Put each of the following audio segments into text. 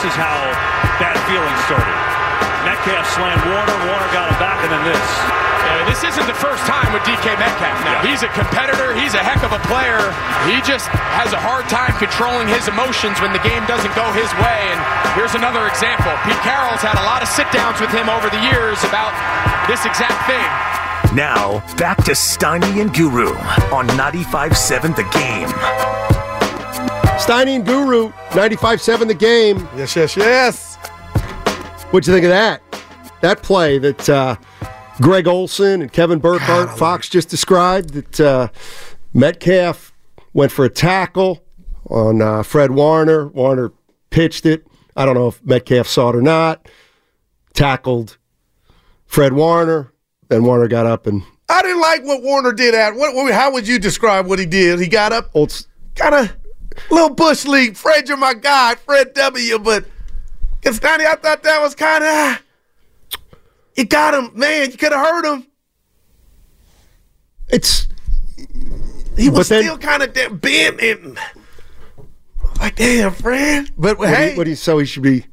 this is how bad feeling started. Metcalf slammed Warner. Warner got him back, and then this. Yeah, this isn't the first time with DK Metcalf now. He's a competitor. He's a heck of a player. He just has a hard time controlling his emotions when the game doesn't go his way. And here's another example. Pete Carroll's had a lot of sit-downs with him over the years about this exact thing. Now, back to Steiny and Guru on 95.7 The Game. Steiny and Guru, 95.7 the game. Yes, yes, yes. What'd you think of that? That play that uh, Greg Olsen and Kevin Burkhardt, Fox just described, that uh, Metcalf went for a tackle on uh, Fred Warner. Warner pitched it. I don't know if Metcalf saw it or not. Tackled Fred Warner. Then Warner got up and I didn't like what Warner did at. What, how would you describe what he did? He got up, kind of little bush league. Fred, you're my guy, Fred W. But Castani, I thought that was kind of. You got him, man. You could have hurt him. It's he was then- still kind of bent and like, damn, Fred. But what, do hey, you, what do you so he should be?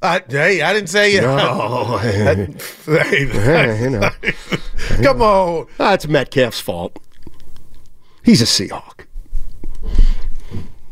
I, hey, I didn't say it. No. Hey, you know. Come on. Ah, That's Metcalf's fault. He's a Seahawk.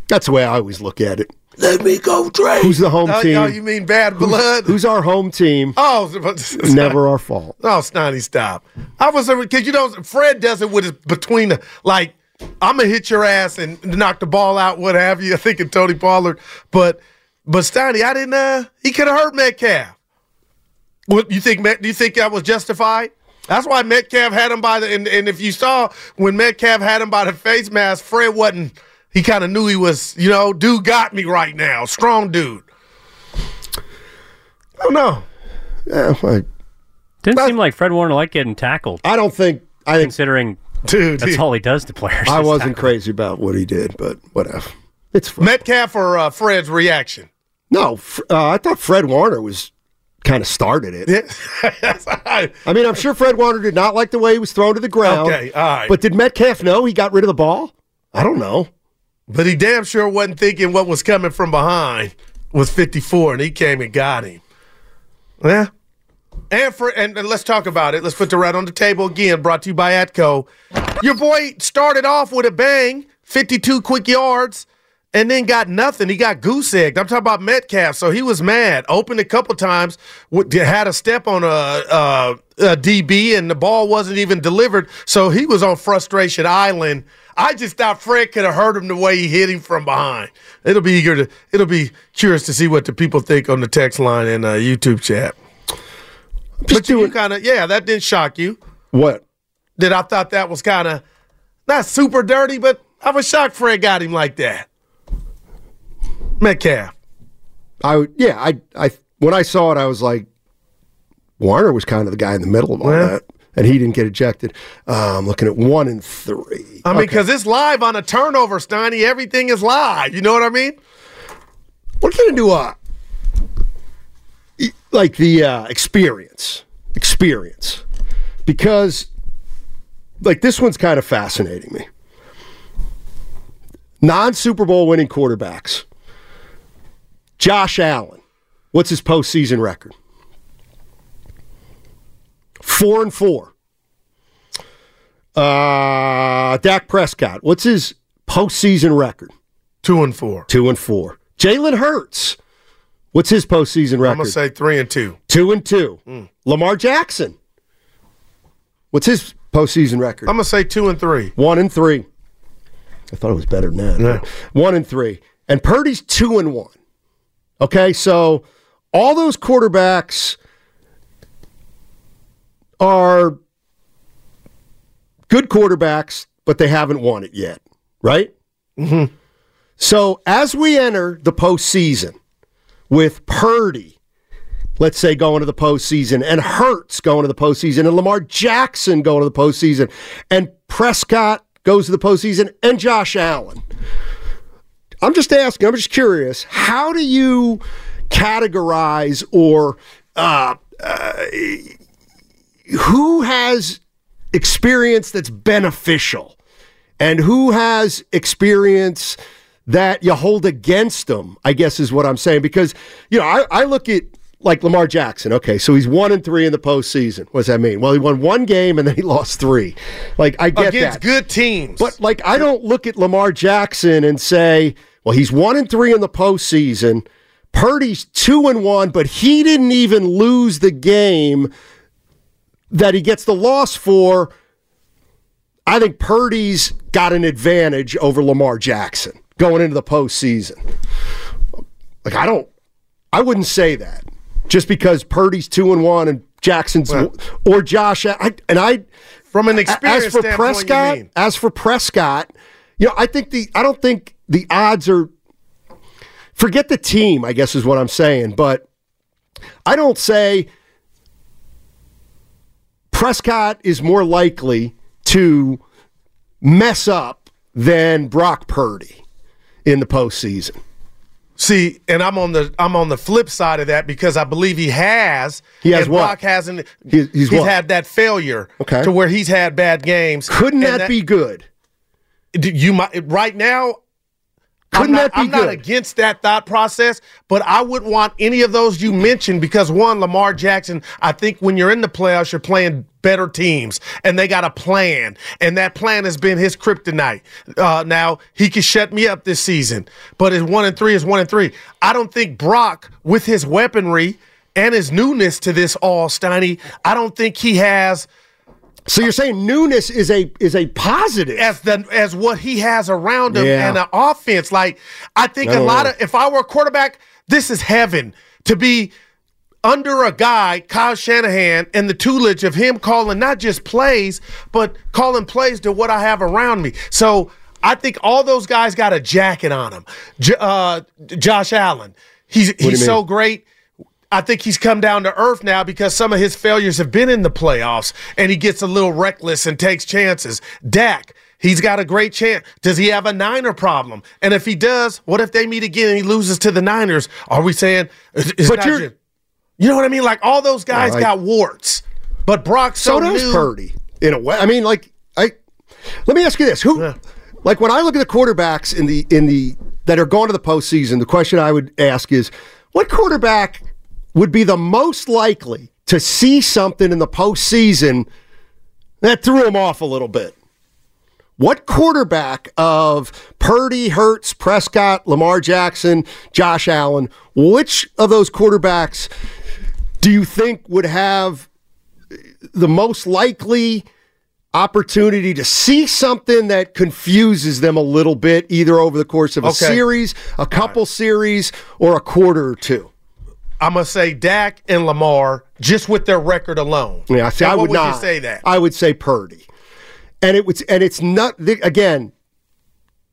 That's the way I always look at it. Let me go, Dre. Who's the home Oh, team? oh, you mean bad blood? Who's our home team? Oh, but- Never our fault. Oh, Snotty, stop. I was because you know Fred does it with his between the like. I'm gonna hit your ass and knock the ball out, what have you. I think of Tony Pollard, but but Steiny, I didn't. uh He could have hurt Metcalf. What you think? Met, do you think that was justified? That's why Metcalf had him by the. And, and if you saw when Metcalf had him by the face mask, Fred wasn't. He kind of knew he was. You know, dude got me right now. Strong dude. I don't know. Yeah, I, Didn't seem like Fred Warner liked getting tackled. I don't think. I think considering Dude, that's he- all he does to players. I wasn't tackle. crazy about what he did, but whatever. It's fine. Metcalf or uh, Fred's reaction. no. Uh, I thought Fred Warner was kind of started it. I I mean, I'm sure Fred Warner did not like the way he was thrown to the ground. Okay, all right. But did Metcalf know he got rid of the ball? I don't know. But he damn sure wasn't thinking what was coming from behind was 54, and he came and got him. Yeah. And for and, and let's talk about it. Let's put the rat on the table again. Brought to you by Atco. Your boy started off with a bang, 52 quick yards, and then got nothing. He got goose egged. I'm talking about Metcalf, so he was mad. Opened a couple times, had a step on a, a, a DB, and the ball wasn't even delivered. So he was on frustration island. I just thought Fred could have hurt him the way he hit him from behind. It'll be eager to. It'll be curious to see what the people think on the text line and uh, YouTube chat. But you kind of yeah, that didn't shock you. What? That I thought that was kind of not super dirty, but I was shocked Fred got him like that. Metcalf. I would- yeah. I I when I saw it, I was like, Warner was kind of the guy in the middle of all that, and he didn't get ejected. Uh, I'm looking at one and three. I mean, Okay. because it's live on a turnover, Steiny. Everything is live. You know what I mean? We're going to do a like the uh, experience, experience, because like this one's kind of fascinating me. Non Super Bowl winning quarterbacks. Josh Allen, what's his postseason record? Four and four. Uh, Dak Prescott, what's his postseason record? Two and four. Two and four. Jalen Hurts. What's his postseason record? I'm gonna say three and two. two and two. Lamar Jackson. What's his postseason record? I'm gonna say two and three. one and three. I thought it was better than that. One and three. And Purdy's two and one. Okay, so all those quarterbacks are good quarterbacks, but they haven't won it yet, right? Mm-hmm. So as we enter the postseason with Purdy, let's say going to the postseason, and Hurts going to the postseason, and Lamar Jackson going to the postseason, and Prescott goes to the postseason, and Josh Allen. I'm just asking, I'm just curious, how do you categorize or uh, uh, who has experience that's beneficial and who has experience that you hold against them, I guess is what I'm saying. Because, you know, I, I look at like Lamar Jackson. Okay, so he's one and three in the postseason. What does that mean? Well, he won one game and then he lost three. Like I get Against that. good teams. But like I don't look at Lamar Jackson and say, well, he's one and three in the postseason. Purdy's two and one, but he didn't even lose the game that he gets the loss for. I think Purdy's got an advantage over Lamar Jackson going into the postseason. Like I don't, I wouldn't say that just because Purdy's two and one and Jackson's Well- or Josh. I, and I From an experience as for Prescott, as for Prescott, you know, I think the I don't think the odds are. Forget the team, I guess is what I'm saying, but I don't say Prescott is more likely to mess up than Brock Purdy in the postseason. See, and I'm on the I'm on the flip side of that because I believe he has. He has what? Brock hasn't. He- he's what? had that failure. Okay. To where he's had bad games. Couldn't And that, be good? You might right now. Couldn't I'm not, that be I'm not against that thought process, but I wouldn't want any of those you mentioned because one, Lamar Jackson. I think when you're in the playoffs, you're playing better teams, and they got a plan, and that plan has been his kryptonite. Uh, now he can shut me up this season, but his one and three is one and three. I don't think Brock, with his weaponry and his newness to this all Steiny, I don't think he has So you're saying newness is a is a positive. as the as what he has around him Yeah. and an offense. Like I think I a lot of if I were a quarterback, this is heaven to be under a guy, Kyle Shanahan, and the tutelage of him calling not just plays, but calling plays to what I have around me. So I think all those guys got a jacket on them. J- uh, Josh Allen, he's you he's so mean? great. I think he's come down to earth now because some of his failures have been in the playoffs and he gets a little reckless and takes chances. Dak, he's got a great chance. Does he have a Niner problem? And if he does, what if they meet again and he loses to the Niners? Are we saying it's it's But you're- just- you know what I mean? Like all those guys I- got warts, but Brock's so, so does new. Purdy in a way. I mean, like I let me ask you this: Who, like, when I look at the quarterbacks in the in the that are going to the postseason, the question I would ask is, what quarterback would be the most likely to see something in the postseason that threw him off a little bit? What quarterback of Purdy, Hurts, Prescott, Lamar Jackson, Josh Allen, which of those quarterbacks do you think would have the most likely opportunity to see something that confuses them a little bit, either over the course of a Okay. series, a couple series, or a quarter or two. I'm gonna say Dak and Lamar just with their record alone. Yeah, see, I what would, not say that. I would say Purdy, and it was, and it's not again.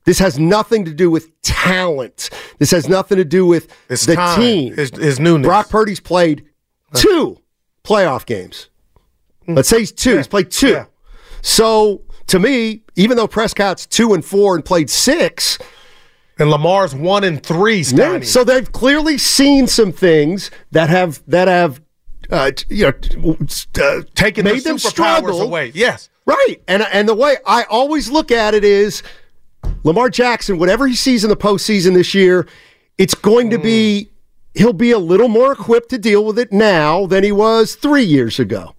This has nothing to do with talent. This has nothing to do with It's the time. team. His, his newness. Brock Purdy's played two playoff games. Let's say he's two. He's played two. Hmm. Yeah. So to me, even though Prescott's two and four and played six, and Lamar's one and three. yeah, so they've clearly seen some things that have that have uh, you know t- uh, taking made their them superpowers struggle away. Yes. Right. And and the way I always look at it is Lamar Jackson, whatever he sees in the postseason this year, it's going to be he'll be a little more equipped to deal with it now than he was three years ago.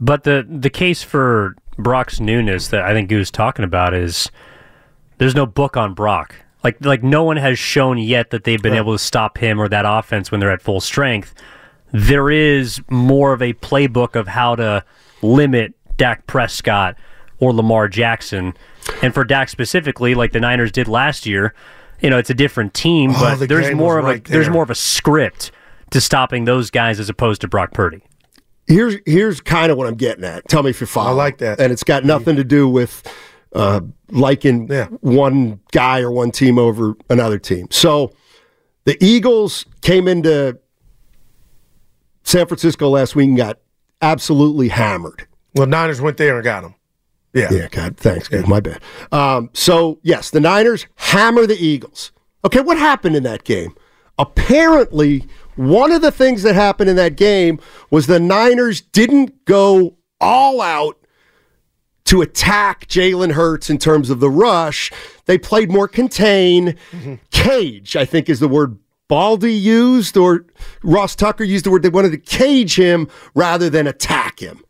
But the the case for Brock's newness that I think he was talking about is there's no book on Brock. Like like no one has shown yet that they've been able to stop him or that offense when they're at full strength. There is more of a playbook of how to limit Dak Prescott or Lamar Jackson. And for Dak specifically, like the Niners did last year, you know, it's a different team, Oh, but the there's more was of a right there's more of a script to stopping those guys as opposed to Brock Purdy. Here's here's kind of what I'm getting at. Tell me if you follow. I like that. and it's got nothing to do with uh, liking Yeah. one guy or one team over another team. So the Eagles came into San Francisco last week and got absolutely hammered. Well, Niners went there and got them. Yeah. Yeah, God, thanks. God, my bad. Um, so, yes, the Niners hammer the Eagles. Okay, what happened in that game? Apparently, one of the things that happened in that game was the Niners didn't go all out to attack Jalen Hurts in terms of the rush. They played more contain. Mm-hmm. Cage, I think, is the word Baldy used, or Ross Tucker used the word. They wanted to cage him rather than attack him.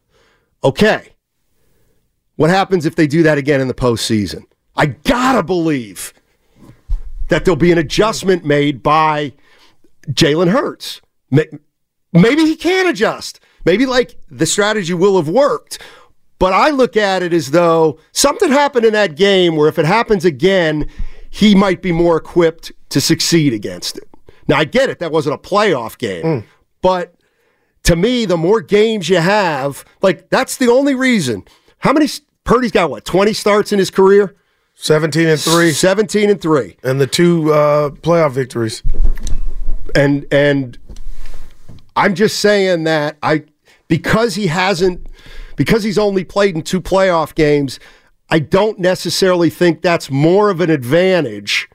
Okay. What happens if they do that again in the postseason? I gotta believe that there'll be an adjustment made by Jalen Hurts. Maybe he can adjust. Maybe like the strategy will have worked. But I look at it as though something happened in that game where if it happens again, he might be more equipped to succeed against it. Now I get it, that wasn't a playoff game. But to me, the more games you have, like that's the only reason. How many Purdy's got what, 20 starts in his career? 17 and 3 17 and 3. and the two uh, playoff victories. and and I'm just saying that I because he hasn't because he's only played in two playoff games, I don't necessarily think that's more of an advantage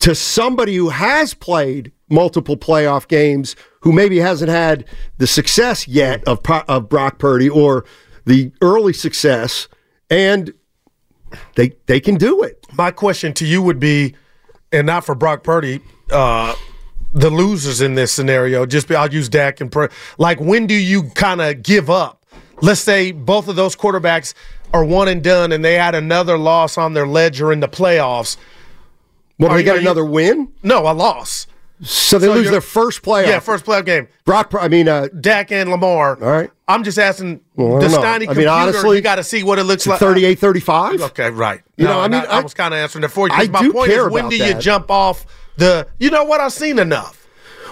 to somebody who has played multiple playoff games who maybe hasn't had the success yet of of Brock Purdy or the early success and they they can do it. My question to you would be, and not for Brock Purdy, uh, the losers in this scenario. Just be, I'll use Dak and Pur- like when do you kind of give up? Let's say both of those quarterbacks are one and done, and they had another loss on their ledger in the playoffs. Well, Are they you- got are you- another win, No, a loss. so they So lose their first playoff. Yeah, first playoff game. Brock. I mean, uh, Dak and Lamar. All right. I'm just asking Well, the. Steiny I mean, honestly, you got to see what it looks like. 38 35. Okay, right. You No, know, I mean, I, I- was kind of answering it for you. I my do point care is, when do you jump off the? You know what? I've seen enough.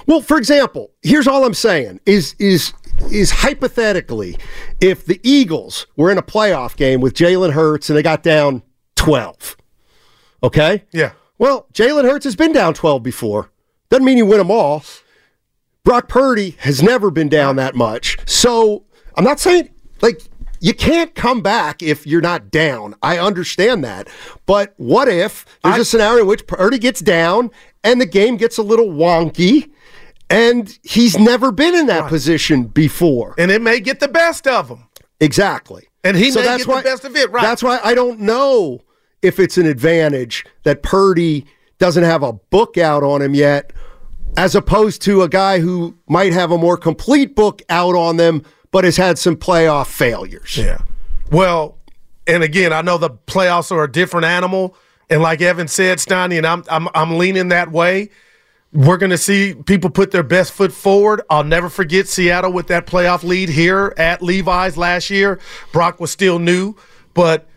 Well, for example, here's all I'm saying is is is hypothetically, if the Eagles were in a playoff game with Jalen Hurts and they got down 12, okay? Yeah. Well, Jalen Hurts has been down 12 before. Doesn't mean you win them all. Brock Purdy has never been down that much. So I'm not saying, like, you can't come back if you're not down. I understand that. But what if there's a scenario in which Purdy gets down and the game gets a little wonky and he's never been in that position before? And it may get the best of him. Exactly. And he may get the best of it, right. That's why I don't know if it's an advantage that Purdy doesn't have a book out on him yet, as opposed to a guy who might have a more complete book out on them, but has had some playoff failures. Yeah. Well, and again, I know the playoffs are a different animal, and like Evan said, Steiny, and I'm I'm I'm leaning that way. We're going to see people put their best foot forward. I'll never forget Seattle with that playoff lead here at Levi's last year. Brock was still new, but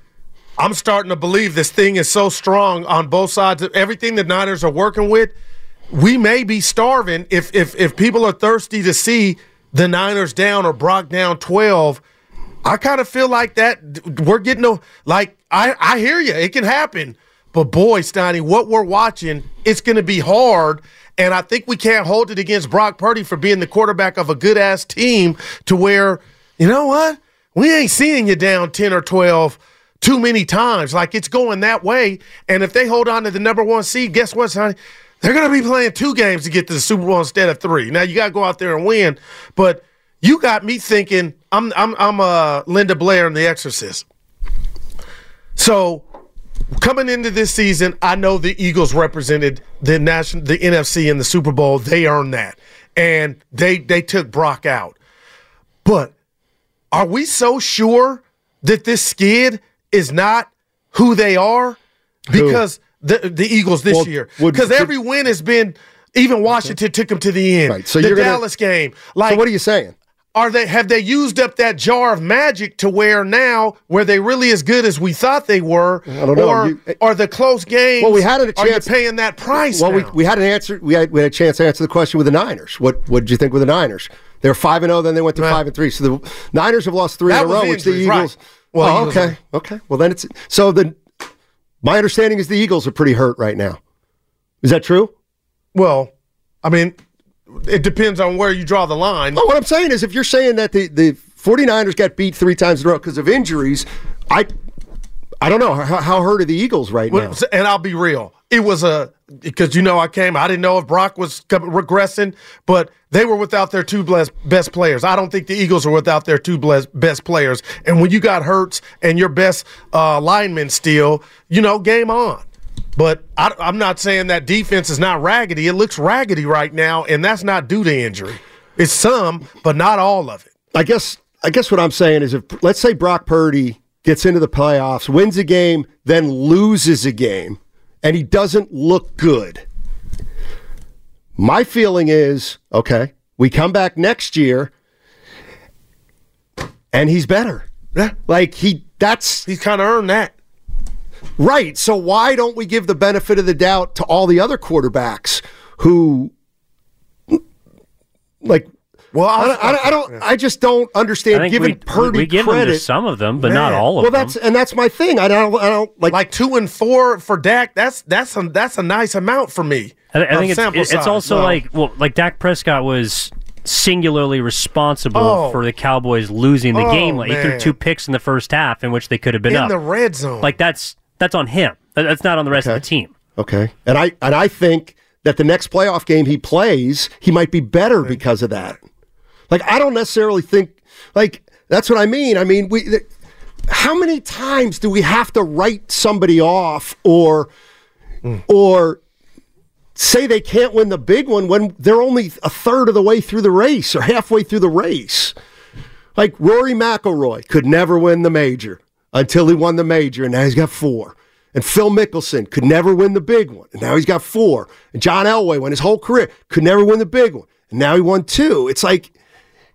I'm starting to believe this thing is so strong on both sides of everything the Niners are working with. We may be starving if if if people are thirsty to see the Niners down or Brock down 12. I kind of feel like that we're getting a, like I I hear you. It can happen. But boy, Steiny, what we're watching, it's going to be hard. And I think we can't hold it against Brock Purdy for being the quarterback of a good ass team to where, you know what? We ain't seeing you down 10 or 12 too many times. Like it's going that way. And if they hold on to the number one seed, guess what, Sonny? They're going to be playing two games to get to the Super Bowl instead of three. Now you got to go out there and win. But you got me thinking I'm I'm I'm uh, Linda Blair in The Exorcist. So coming into this season, I know the Eagles represented the national, the NFC in the Super Bowl. They earned that, and they they took Brock out. But are we so sure that this skid is not who they are? Because the the Eagles this Well, year, because every win has been. Even Washington took them to the end. Right, so the you're gonna- Dallas game, like So what are you saying? Are they have they used up that jar of magic to where now where they really as good as we thought they were? I don't know. Or You- eh, are the close games? Well, we had a Are you chance- paying that price? Well, we, now? we had an answer. We had, we had a chance to answer the question with the Niners. What what did you think with the Niners? They were five and zero, then they went to Right. five and three. So the Niners have lost three That in a row, the which the injuries, right. Eagles. Well, oh, Eagles okay, okay. Well, then it's so the. My understanding is the Eagles are pretty hurt right now. Is that true? well, I mean, it depends on where you draw the line. Well, what I'm saying is, if you're saying that the, the 49ers got beat three times in a row because of injuries, I I don't know how, how hurt are the Eagles right now. And I'll be real. It was a because you know I came. I didn't know if Brock was regressing, but they were without their two best players. I don't think the Eagles are without their two best players. And when you got Hurts and your best uh, lineman still, you know, game on. But I, I'm not saying that defense is not raggedy. It looks raggedy right now, and that's not due to injury. It's some, but not all of it. I guess I guess what I'm saying is if let's say Brock Purdy gets into the playoffs, wins a game, then loses a game, and he doesn't look good. My feeling is, okay, we come back next year and he's better. Yeah. Like he that's He's kind of earned that. Right. So why don't we give the benefit of the doubt to all the other quarterbacks who, like, Well, I don't, I don't, I, don't, I just don't understand think giving we, Purdy we give them credit. to some of them, but not all of well, them. Well, that's and that's my thing. I don't, I don't like. like two and four for Dak. That's that's a that's a nice amount for me. I, I think it's, sample it's also Well, like well, like Dak Prescott was singularly responsible Oh. for the Cowboys losing the Oh, game. Like, he threw two picks in the first half, in which they could have been in up. the red zone. like that's that's on him. That's not on the rest of the team. okay, and I and I think that the next playoff game he plays, he might be better because of that. Like I don't necessarily think like that's what I mean. I mean, we th- how many times do we have to write somebody off or hmm. or say they can't win the big one when they're only a third of the way through the race or halfway through the race? Like Rory McIlroy could never win the major until he won the major, and now he's got four. And Phil Mickelson could never win the big one, and now he's got four. And John Elway won his whole career, could never win the big one, and now he won two. It's like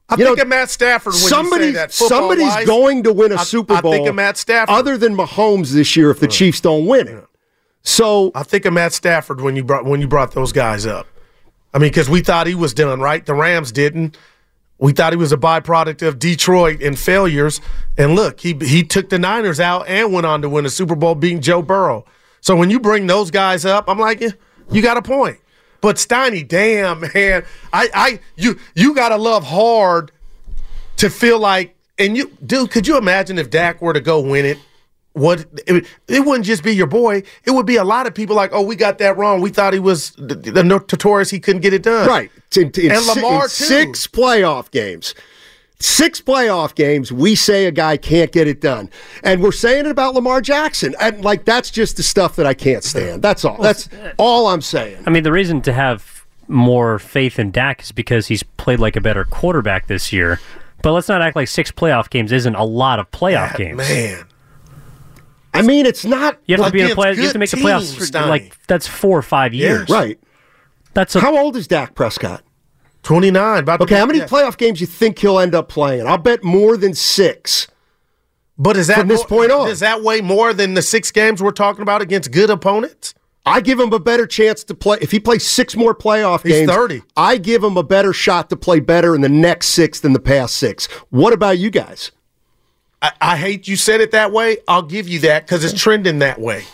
I you think know, of Matt Stafford when somebody, that. somebody's football-wise. going to win a I- Super Bowl. I think of Matt Stafford. other than Mahomes this year if the Chiefs don't win it. So I think of Matt Stafford when you brought when you brought those guys up. I mean, because we thought he was done, right? The Rams didn't. We thought he was a byproduct of Detroit and failures. And look, he he took the Niners out and went on to win a Super Bowl, beating Joe Burrow. So when you bring those guys up, I'm like, yeah, you got a point. But Steiny, damn man, I I you you gotta love hard to feel like, and you, dude, could you imagine if Dak were to go win it? What it, it wouldn't just be your boy; it would be a lot of people like, "Oh, we got that wrong. We thought he was the, the notorious. He couldn't get it done." right, in, in And Lamar, in too. six playoff games. Six playoff games, we say a guy can't get it done, and we're saying it about Lamar Jackson, and like that's just the stuff that I can't stand. That's all. That's all I'm saying. I mean, the reason to have more faith in Dak is because he's played like a better quarterback this year. But let's not act like six playoff games isn't a lot of playoff games. Man, I mean, it's not You have to be in the Against play. You have to good make the playoffs for, Stein. like that's four or five years. right. That's a, How old is Dak Prescott? twenty nine. Okay, how many playoff games you think he'll end up playing? I'll bet more than six. But is that from this more- point on? Does that weigh more than the six games we're talking about against good opponents? I give him a better chance to play. If he plays six more playoff He's games, 30. I give him a better shot to play better in the next six than the past six. What about you guys? I, I hate you said it that way. I'll give you that because it's trending that way.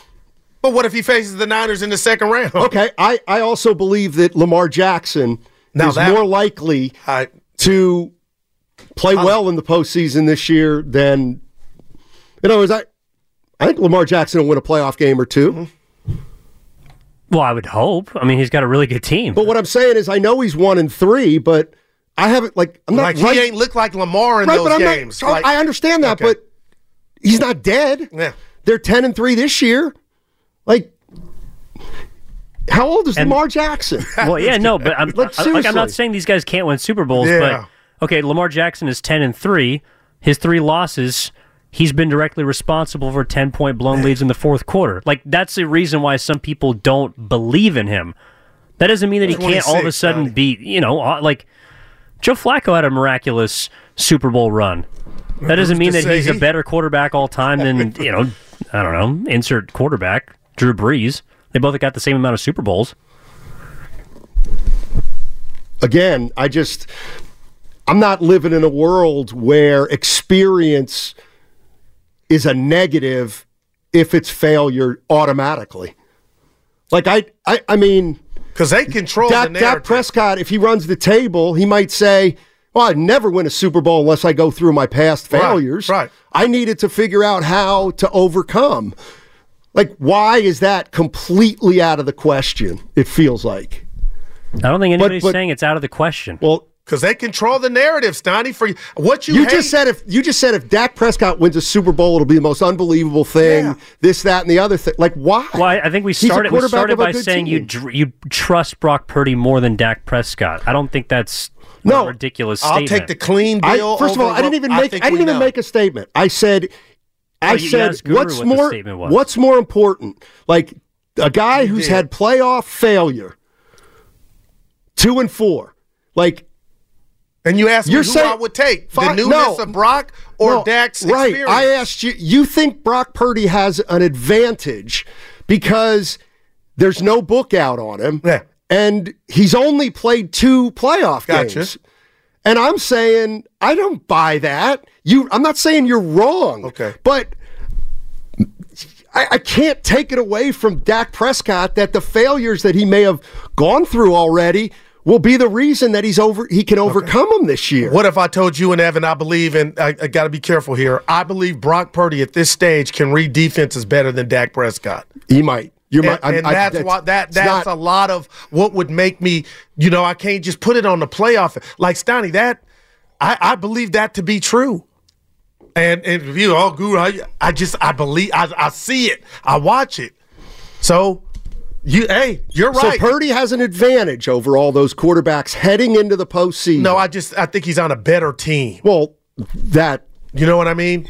But what if he faces the Niners in the second round? Okay, I, I also believe that Lamar Jackson Now is that- more likely I, to play well in the postseason this year than. In other words, I, I think Lamar Jackson will win a playoff game or 2 well, I would hope. I mean, he's got a really good team. But what I'm saying is, I know he's one and three, but I haven't like I'm not like right, he ain't look like Lamar in right, those but I'm games. not. Like- I understand that, Okay. but he's not dead. Yeah. They're ten and three this year. Like, how old is And- Lamar Jackson? well, yeah, no, but I'm Like, I- like I'm not saying these guys can't win Super Bowls, Yeah. but okay, Lamar Jackson is ten and three. His three losses, he's been directly responsible for ten point blown leads in the fourth quarter. Like that's the reason why some people don't believe in him. That doesn't mean that he can't all of a sudden Johnny. be, you know, uh, like Joe Flacco had a miraculous Super Bowl run. That doesn't mean that he's a better quarterback all time than, you know, I don't know, insert quarterback, Drew Brees. They both got the same amount of Super Bowls. Again, I just I'm not living in a world where experience is a negative if it's failure automatically. Like I, I, I mean. Because they control the Dak, narrative. Dak Prescott, if he runs the table, he might say, well, I'd never win a Super Bowl unless I go through my past failures. right. I needed to figure out how to overcome. Like, why is that completely out of the question? It feels like. I don't think anybody's but- saying it's out of the question. Well, Because they control the narrative, Stoney. For what you, you hate, just said if you just said if Dak Prescott wins a Super Bowl, it'll be the most unbelievable thing. Yeah. This, that, and the other thing. Like, why? Well, I I think we started. We started by saying you team. dr- you trust Brock Purdy more than Dak Prescott. I don't think that's No, a ridiculous I'll statement. take the clean I, bill. first of all, I didn't even make. I, think didn't even know. make a statement. I said, I Oh, said, what's what more? What's more important? Like a guy who's did. had playoff failure, two and four. Like And you asked You're me who saying- I would take the newness no. of Brock or no, Dak's right? experience. I asked you. You think Brock Purdy has an advantage because there's no book out on him, Yeah. and he's only played two playoff Gotcha. games. And I'm saying I don't buy that. You, I'm not saying you're wrong. Okay. but I, I can't take it away from Dak Prescott that the failures that he may have gone through already will be the reason that he's over. He can overcome them this year. What if I told you and Evan, I believe, and I, I got to be careful here. I believe Brock Purdy at this stage can read defenses better than Dak Prescott. He might. You And, might. I'm- and I- that's why that that's not- a lot of what would make me, you know, I can't just put it on the playoff. Like Stoney, that I, I believe that to be true. And and you oh guru, I, I just I believe I, I see it. I watch it. So you hey, you're right. So right. Purdy has an advantage over all those quarterbacks heading into the postseason. no, I just I think he's on a better team. well, that You know what I mean?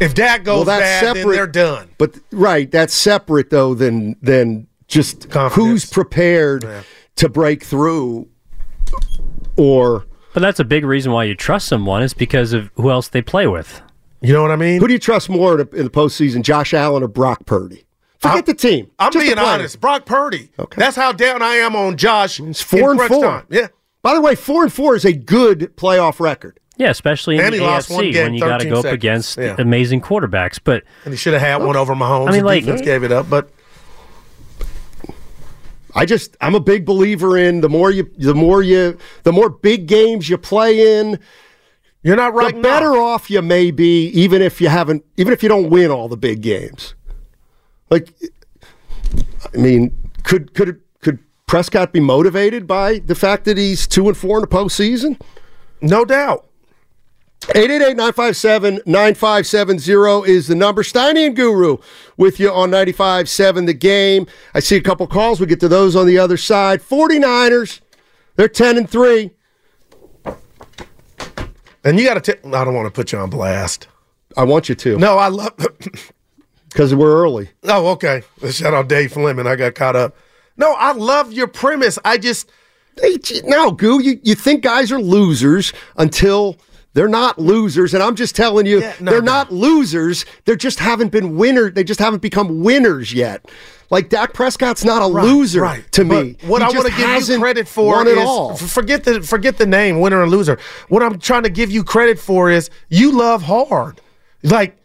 If Dak goes well, that's bad, then separate. they're done. But right, that's separate though than than just Confidence. who's prepared to break through, or but that's a big reason why you trust someone is because of who else they play with. You know what I mean? who do you trust more in the, in the postseason, Josh Allen or Brock Purdy? Forget I'm- the team. I'm Just being honest. Brock Purdy. Okay. That's how down I am on Josh. It's four in and four. time. Yeah. By the way, four and four is a good playoff record. Yeah, especially in And the he AFC game, when you got to 13 go up against Yeah. amazing quarterbacks. But And he should have had one over Mahomes. I mean, The like- defense gave it up, but I just I'm a big believer in the more you the more you the more big games you play in, you're not right. the better off you may be, even if you haven't, even if you don't win all the big games. Like, I mean, could could could Prescott be motivated by the fact that he's two and four in the postseason? No doubt. 888-957-9570 is the number. Steiny and Guru with you on 95.7 The Game. I see a couple calls. We'll get to those on the other side. 49ers, they're 10 and 3. And you got to. I don't want to put you on blast. I want you to No, I love. because we're early. oh, okay. Shout out Dave Fleming. I got caught up. No, I love your premise. I just. Hey, gee, no, Goo, you, you think guys are losers until they're not losers. And I'm just telling you, Yeah, no, they're no. not losers. They just haven't been winners. They just haven't become winners yet. Like Dak Prescott's not a loser right. to But me. What He I want to give you credit for is all. forget the forget the name, winner or loser. What I'm trying to give you credit for is you love hard. Like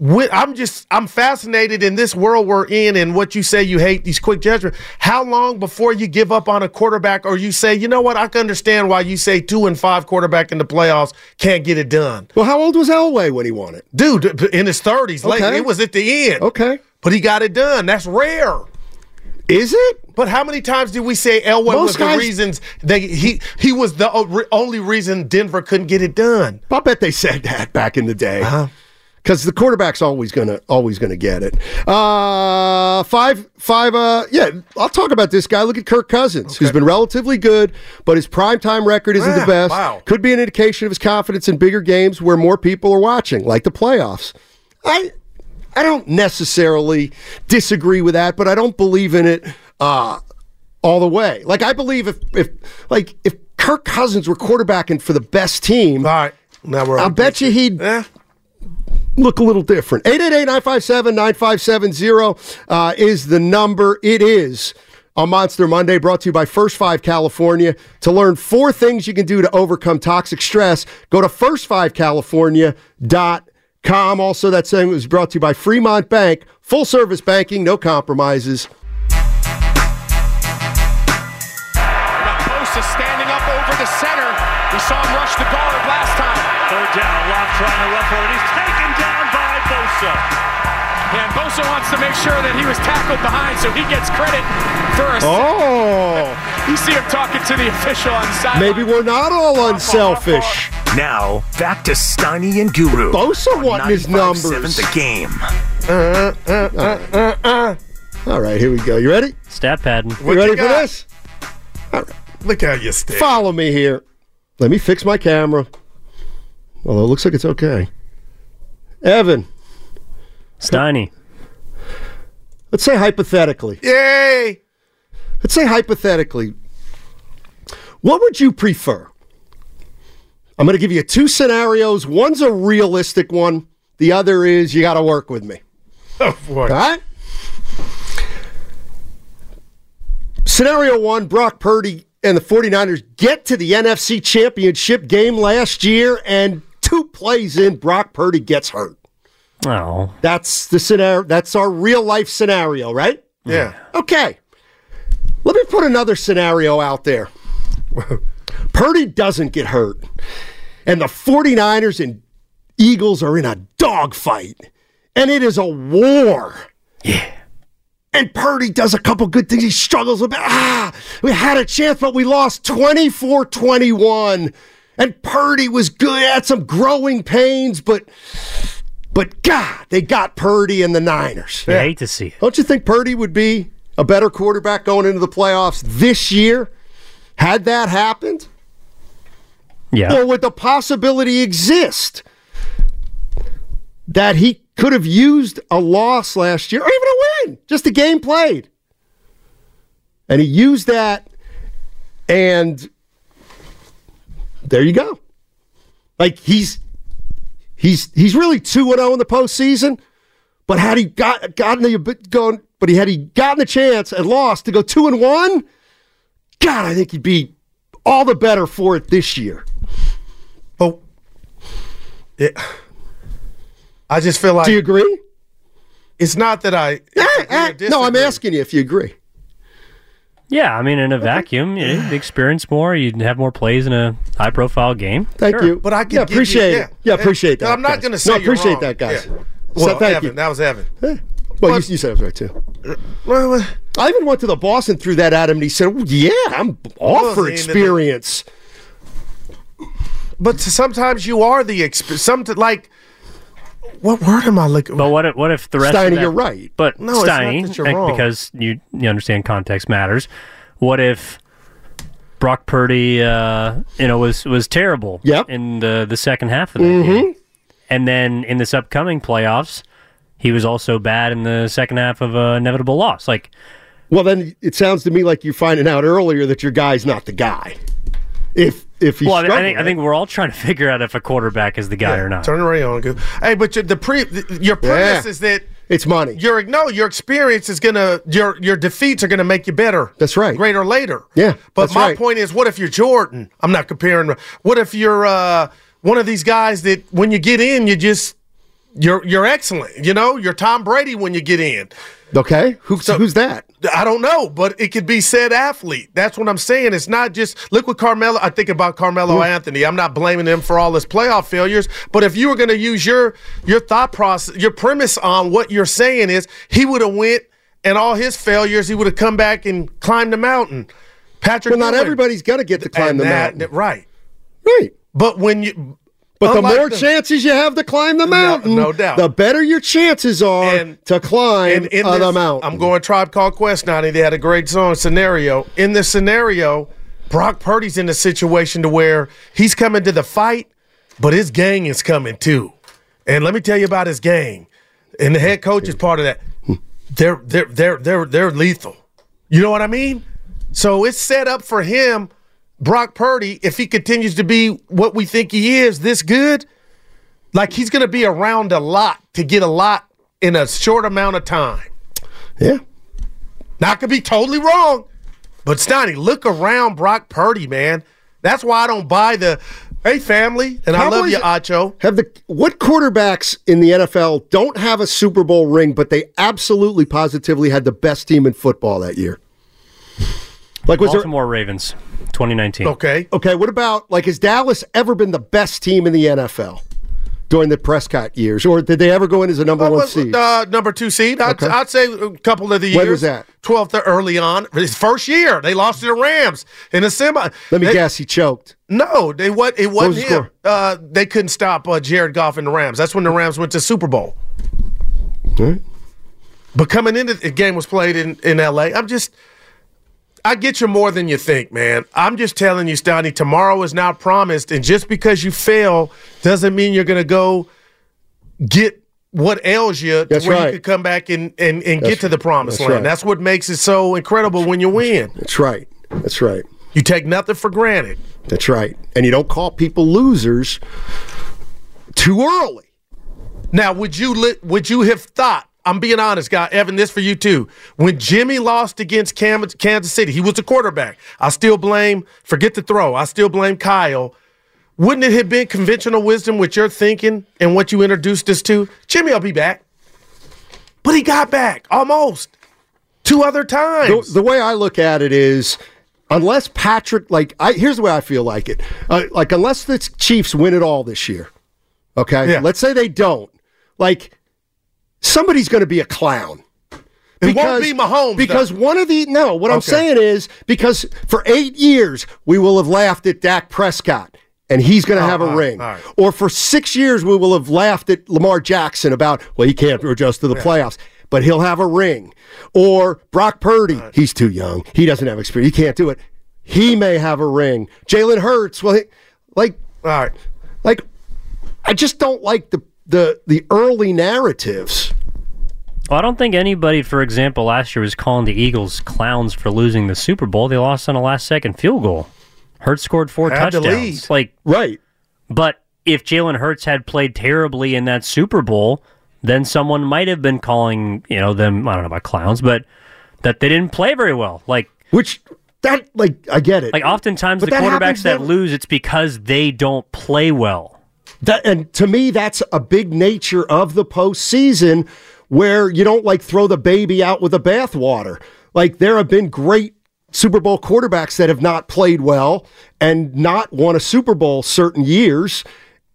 I'm just I'm fascinated in this world we're in and what you say you hate these quick judgment. How long before you give up on a quarterback or you say, you know what, I can understand why you say two and five quarterback in the playoffs can't get it done. Well, how old was Elway when he won it? Dude, in his 30s, late, Okay. it was at the end. Okay. But he got it done. That's rare. Is it? But how many times did we say Elway Most was the reasons they he he was the only reason Denver couldn't get it done? I'll bet they said that back in the day. Uh-huh. Because the quarterback's always gonna always gonna get it. Uh, five five. Uh, yeah, I'll talk about this guy. Look at Kirk Cousins, who's been relatively good, but his primetime record isn't the Ah, best. wow. Could be an indication of his confidence in bigger games where more people are watching, like the playoffs. I I don't necessarily disagree with that, but I don't believe in it uh, all the way. Like I believe if if like if Kirk Cousins were quarterbacking for the best team. All right, now we're. I'll bet you he'd Yeah. Look a little different. 888-957-9570 uh, is the number. It is on Monster Monday, brought to you by First Five California. To learn four things you can do to overcome toxic stress, go to first5california.com. Also, that segment was brought to you by Fremont Bank. Full service banking, no compromises. Post is standing up over the center. We saw him rush the guard last time. Third down, Lock trying to run for it. He's taken down by Bosa. And Bosa wants to make sure that he was tackled behind so he gets credit for a Oh, You see him talking to the official on the sideline. maybe we're not all unselfish. Now, back to Steiny and Guru. Bosa on wanting his 95.7 numbers. The game. Uh, uh, uh, all right, here we go. You ready? Stat padding. You ready you for got? this? Look how you stay. Follow me here. Let me fix my camera. Although it looks like it's okay. Evan, Steiny. let's say hypothetically. Yay! Let's say hypothetically. What would you prefer? I'm going to give you two scenarios. One's a realistic one. The other is you got to work with me. Oh boy. All right? Scenario one Brock Purdy and the 49ers get to the NFC Championship game last year, and two plays in, Brock Purdy gets hurt. Oh. That's the scenario. That's our real life scenario, right? Yeah. Okay. Let me put another scenario out there. Purdy doesn't get hurt, and the 49ers and Eagles are in a dogfight, and it is a war. Yeah. And Purdy does a couple good things. He struggles a bit. Ah, we had a chance, but we lost 24 21. And Purdy was good, had some growing pains, but but God, they got Purdy and the Niners. You hate to see it. Don't you think Purdy would be a better quarterback going into the playoffs this year had that happened? Yeah. Or would the possibility exist that he could have used a loss last year or even a win, just a game played? And he used that, and there you go. Like he's he's he's really two and zero in the postseason. But had he got gotten the bit going, but he had he gotten the chance and lost to go two and one, God, I think he'd be all the better for it this year. But it, I just feel like Do you agree? It's not that I. Yeah, agree no, I'm asking you if you agree. Yeah, I mean, in a vacuum, you experience more. You'd have more plays in a high-profile game. Thank Sure. you. But I can yeah, appreciate you, it. Yeah, appreciate that. I'm not going to say no, you're appreciate wrong. that, guys. Yeah. So Well, thank Evan, you. that was Evan. Eh, Well, you, But- you said it was right too. Well, well, I even went to the boss and threw that at him, and he said, well, "Yeah, I'm all Well, for the end of the- experience." but sometimes you are the experience. some like. What word am I looking? But what if, what if the rest Steiny, of that, you're right. But No, it's not Steiny, that you're wrong. because you you understand context matters. What if Brock Purdy, uh, you know, was was terrible Yep. in the the second half of the Mm-hmm. game, and then in this upcoming playoffs, he was also bad in the second half of an inevitable loss. Like, Well, then it sounds to me like you're finding out earlier that your guy's not the guy. If if he's well, I, struggling, think I think we're all trying to figure out if a quarterback is the guy or not. Turn the radio. Go. Hey, but your, the pre your premise Yeah. is that it's money. your no your experience is gonna your your defeats are gonna make you better. That's right. Greater later. Yeah, But my right. point is, what if you're Jordan? I'm not comparing. What if you're uh, one of these guys that when you get in, you just you're you're excellent. You know, you're Tom Brady when you get in. Okay, Who, who's that? I don't know, but it could be said athlete. That's what I'm saying. It's not just look what Carmelo. I think about Carmelo Anthony. I'm not blaming him for all his playoff failures, but if you were going to use your your thought process, your premise on what you're saying is he would have went and all his failures, he would have come back and climbed the mountain. Patrick, Well, not everybody's going to get to climb the that- mountain, right? right? But when you But the unlike more chances you have to climb the mountain, no doubt. the better your chances are And- to climb And in on this, the mountain. I'm going Tribe Called Quest, Nani. They had a great song scenario. In this scenario, Brock Purdy's in a situation to where he's coming to the fight, but his gang is coming too. And let me tell you about his gang. And the head coach is part of that. They're they're they're they're they're lethal. You know what I mean? So it's set up for him, Brock Purdy, if he continues to be what we think he is, this good, like he's going to be around a lot to get a lot in a short amount of time. yeah. Now, I could be totally wrong, but Stoney, look around Brock Purdy, man. That's why I don't buy the, hey, family, and I love you, Acho. Have the what quarterbacks in the NFL don't have a Super Bowl ring, but they absolutely positively had the best team in football that year? Like, was there Baltimore Ravens, 2019. Okay. Okay, what about like has Dallas ever been the best team in the NFL during the Prescott years, or did they ever go in as a number Uh, one seed? uh, number two seed. I'd, Okay. I'd say a couple of the years. When was that? 12th to early on. His first year. They lost to the Rams in the semi. Let me They- guess, he choked. No, they what it wasn't was the him. score? Uh, they couldn't stop uh, Jared Goff and the Rams. That's when the Rams went to Super Bowl. Right. But coming into the game was played in, in LA. I'm just I get you more than you think, man. I'm just telling you, Stoney, tomorrow is not promised, and just because you fail doesn't mean you're gonna go get what ails you to That's where right. you can come back and, and, and get to the promised that's land. right. That's what makes it so incredible when you win. That's right. That's right. You take nothing for granted. That's right. And you don't call people losers too early. Now, would you li- would you have thought? I'm being honest, guy. Evan, this for you too. When Jimmy lost against Cam- Kansas City, he was the quarterback. I still blame. Forget the throw. I still blame Kyle. Wouldn't it have been conventional wisdom with your thinking and what you introduced us to? Jimmy I'll be back, but he got back almost two other The, times. the way I look at it is, unless Patrick, like, I here's the way I feel like it. Uh, like, unless the Chiefs win it all this year, okay. Yeah. Let's say they don't. Like, somebody's going to be a clown. it won't be Mahomes Because though. one of the no, what I'm saying is because for eight years we will have laughed at Dak Prescott and he's going to have a right, ring. all right. Or for six years we will have laughed at Lamar Jackson about well he can't adjust to the playoffs, but he'll have a ring. Or Brock Purdy, he's too young, he doesn't have experience, he can't do it. He may have a ring. Jalen Hurts, well, he, like All right. like I just don't like the the the early narratives. Well, I don't think anybody, for example, last year was calling the Eagles clowns for losing the Super Bowl. They lost on a last second field goal. Hurts scored four Had touchdowns. Like, Right. but if Jalen Hurts had played terribly in that Super Bowl, then someone might have been calling, you know, them, I don't know about clowns, but that they didn't play very well. Like, Which that like I get it. like oftentimes But the that quarterbacks happens that lose, it's because they don't play well. That, and to me, that's a big nature of the postseason where you don't like throw the baby out with the bathwater. Like there have been great Super Bowl quarterbacks that have not played well and not won a Super Bowl certain years.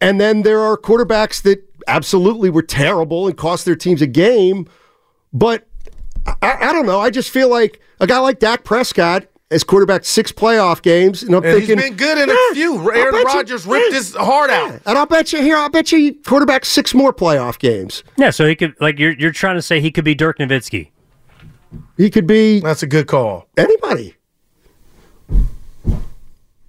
And then there are quarterbacks that absolutely were terrible and cost their teams a game. But I, I don't know. I just feel like a guy like Dak Prescott has quarterbacked six playoff games, and I'm And he's thinking been good in a few. I'll Aaron bet you- Rodgers ripped yeah, his heart out. yeah." And I'll bet you here, I'll bet you quarterback six more playoff games. Yeah, so he could, like, you're, you're trying to say he could be Dirk Nowitzki. He could be That's a good call. anybody.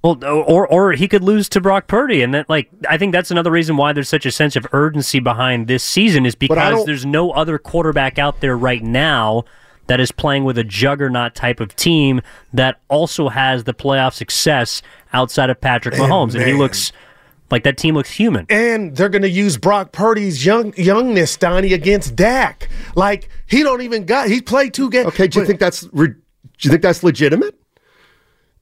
Well, or or he could lose to Brock Purdy, and that like I think that's another reason why there's such a sense of urgency behind this season is because there's no other quarterback out there right now that is playing with a juggernaut type of team that also has the playoff success outside of Patrick Mahomes, and he looks like that team looks human. And they're going to use Brock Purdy's young youngness, Donnie, against Dak. Like he don't even got. He played two games. Okay, do you But- think that's re- do you think that's legitimate?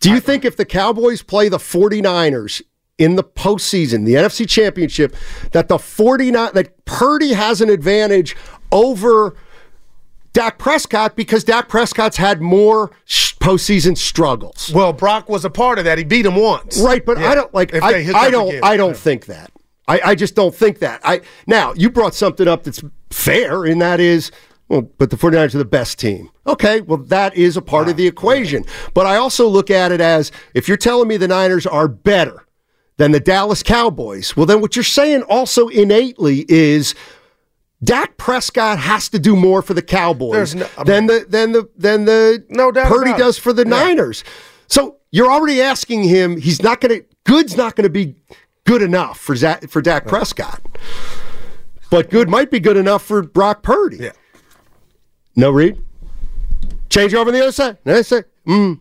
Do you think if the Cowboys play the 49ers in the postseason, the NFC Championship, that the 49 that Purdy has an advantage over Dak Prescott because Dak Prescott's had more postseason struggles? Well, Brock was a part of that. He beat him once. Right, but Yeah. I don't like If I, I don't again. I don't think that. I, I just don't think that. I now you brought something up that's fair, and that is well, but the 49ers are the best team. Okay, well that is a part of the ah, equation. But I also look at it as if you're telling me the Niners are better than the Dallas Cowboys, well then what you're saying also innately is Dak Prescott has to do more for the Cowboys no- I than the than the than the No doubt Purdy does for the Yeah. Niners. So you're already asking him. He's not going to. Good's not going to be good enough for Zach, for Dak Prescott, but good might be good enough for Brock Purdy. Yeah. No read. Change over on the other side. Side. Mm.